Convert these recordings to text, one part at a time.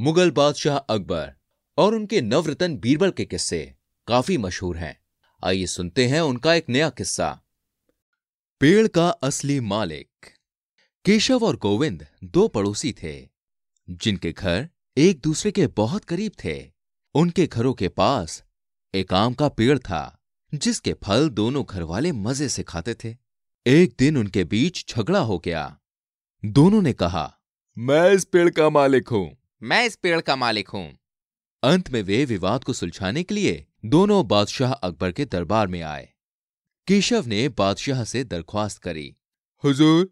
Mughal बादशाह अकबर और उनके नवरत्न बीरबल के किस्से काफ़ी मशहूर हैं। आइए सुनते हैं उनका एक नया किस्सा। पेड़ का असली मालिक। केशव और गोविंद दो पड़ोसी थे, जिनके घर एक दूसरे के बहुत करीब थे। उनके घरों के पास एक आम का पेड़ था, जिसके फल दोनों घर वाले मज़े से खाते थे। एक दिन उनके बीच झगड़ा हो गया। दोनों ने कहा, मैं इस पेड़ का मालिक हूँ। मैं इस पेड़ का मालिक हूँ। अंत में वे विवाद को सुलझाने के लिए दोनों बादशाह अकबर के दरबार में आए। केशव ने बादशाह से दरख्वास्त करी, हुजूर,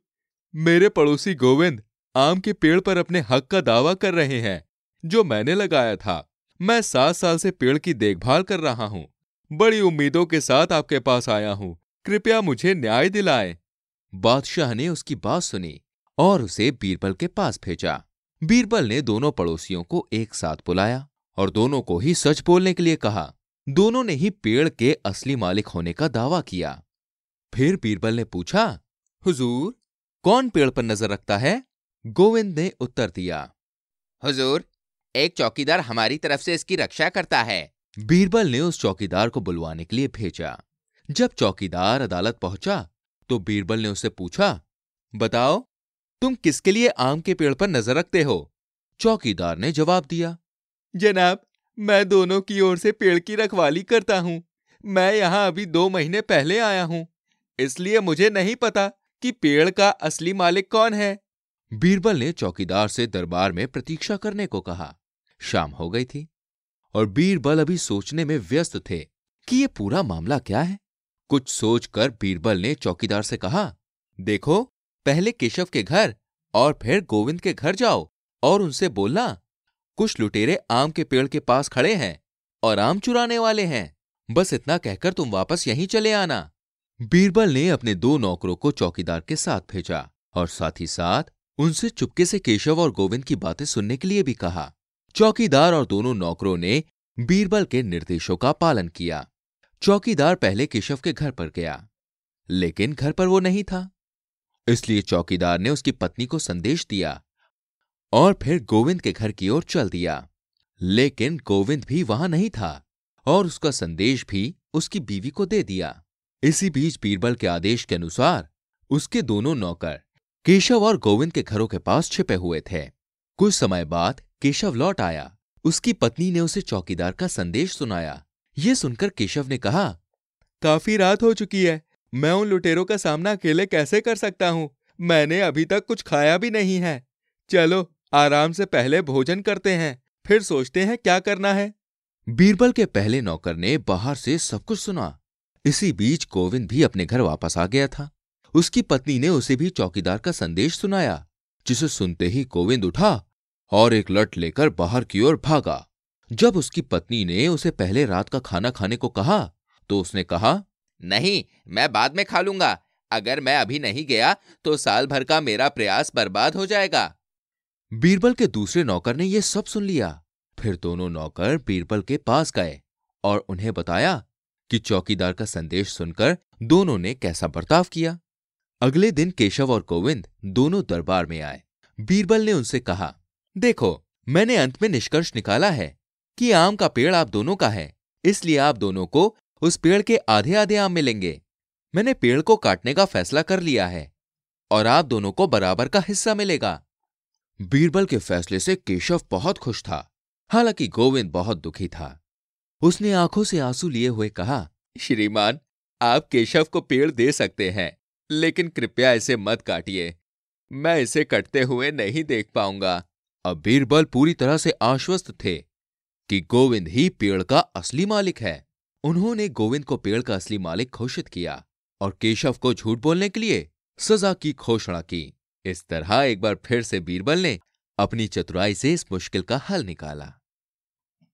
मेरे पड़ोसी गोविंद आम के पेड़ पर अपने हक का दावा कर रहे हैं, जो मैंने लगाया था। मैं सात साल से पेड़ की देखभाल कर रहा हूँ। बड़ी उम्मीदों के साथ आपके पास आया हूँ। कृपया मुझे न्याय दिलाए। बादशाह ने उसकी बात सुनी और उसे बीरबल के पास भेजा। बीरबल ने दोनों पड़ोसियों को एक साथ बुलाया और दोनों को ही सच बोलने के लिए कहा। दोनों ने ही पेड़ के असली मालिक होने का दावा किया। फिर बीरबल ने पूछा, हुजूर, कौन पेड़ पर नज़र रखता है? गोविंद ने उत्तर दिया, हुजूर, एक चौकीदार हमारी तरफ़ से इसकी रक्षा करता है। बीरबल ने उस चौकीदार को बुलवाने के लिए भेजा। जब चौकीदार अदालत पहुँचा तो बीरबल ने उससे पूछा, बताओ तुम किसके लिए आम के पेड़ पर नज़र रखते हो? चौकीदार ने जवाब दिया, जनाब, मैं दोनों की ओर से पेड़ की रखवाली करता हूँ। मैं यहाँ अभी दो महीने पहले आया हूँ। इसलिए मुझे नहीं पता कि पेड़ का असली मालिक कौन है। बीरबल ने चौकीदार से दरबार में प्रतीक्षा करने को कहा। शाम हो गई थी, और बीरबल अभी सोचने में व्यस्त थे कि ये पूरा मामला क्या है। कुछ सोचकर बीरबल ने चौकीदार से कहा, देखो पहले केशव के घर और फिर गोविंद के घर जाओ और उनसे बोलना, कुछ लुटेरे आम के पेड़ के पास खड़े हैं और आम चुराने वाले हैं। बस इतना कहकर तुम वापस यहीं चले आना। बीरबल ने अपने दो नौकरों को चौकीदार के साथ भेजा और साथ ही साथ उनसे चुपके से केशव और गोविंद की बातें सुनने के लिए भी कहा। चौकीदार और दोनों नौकरों ने बीरबल के निर्देशों का पालन किया। चौकीदार पहले केशव के घर पर गया, लेकिन घर पर वो नहीं था। इसलिए चौकीदार ने उसकी पत्नी को संदेश दिया और फिर गोविंद के घर की ओर चल दिया। लेकिन गोविंद भी वहाँ नहीं था और उसका संदेश भी उसकी बीवी को दे दिया। इसी बीच बीरबल के आदेश के अनुसार उसके दोनों नौकर केशव और गोविंद के घरों के पास छिपे हुए थे। कुछ समय बाद केशव लौट आया। उसकी पत्नी ने उसे चौकीदार का संदेश सुनाया। ये सुनकर केशव ने कहा, काफ़ी रात हो चुकी है। मैं उन लुटेरों का सामना अकेले कैसे कर सकता हूँ? मैंने अभी तक कुछ खाया भी नहीं है। चलो, आराम से पहले भोजन करते हैं, फिर सोचते हैं क्या करना है। बीरबल के पहले नौकर ने बाहर से सब कुछ सुना। इसी बीच गोविंद भी अपने घर वापस आ गया था। उसकी पत्नी ने उसे भी चौकीदार का संदेश सुनाया, जिसे सुनते ही गोविंद उठा और एक लट लेकर बाहर की ओर भागा। जब उसकी पत्नी ने उसे पहले रात का खाना खाने को कहा तो उसने कहा नहीं, मैं बाद में खा लूँगा। अगर मैं अभी नहीं गया तो साल भर का मेरा प्रयास बर्बाद हो जाएगा। बीरबल के दूसरे नौकर ने यह सब सुन लिया। फिर दोनों नौकर बीरबल के पास गए और उन्हें बताया कि चौकीदार का संदेश सुनकर दोनों ने कैसा बर्ताव किया। अगले दिन केशव और गोविंद दोनों दरबार में आए। बीरबल ने उनसे कहा, देखो, मैंने अंत में निष्कर्ष निकाला है कि आम का पेड़ आप दोनों का है, इसलिए आप दोनों को उस पेड़ के आधे आधे आम मिलेंगे। मैंने पेड़ को काटने का फैसला कर लिया है, और आप दोनों को बराबर का हिस्सा मिलेगा। बीरबल के फैसले से केशव बहुत खुश था, हालाँकि गोविंद बहुत दुखी था। उसने आँखों से आँसू लिए हुए कहा, श्रीमान, आप केशव को पेड़ दे सकते हैं, लेकिन कृपया इसे मत काटिए। मैं इसे कटते हुए नहीं देख पाऊँगा। अब बीरबल पूरी तरह से आश्वस्त थे कि गोविंद ही पेड़ का असली मालिक है। उन्होंने गोविंद को पेड़ का असली मालिक घोषित किया और केशव को झूठ बोलने के लिए सजा की घोषणा की। इस तरह एक बार फिर से बीरबल ने अपनी चतुराई से इस मुश्किल का हल निकाला।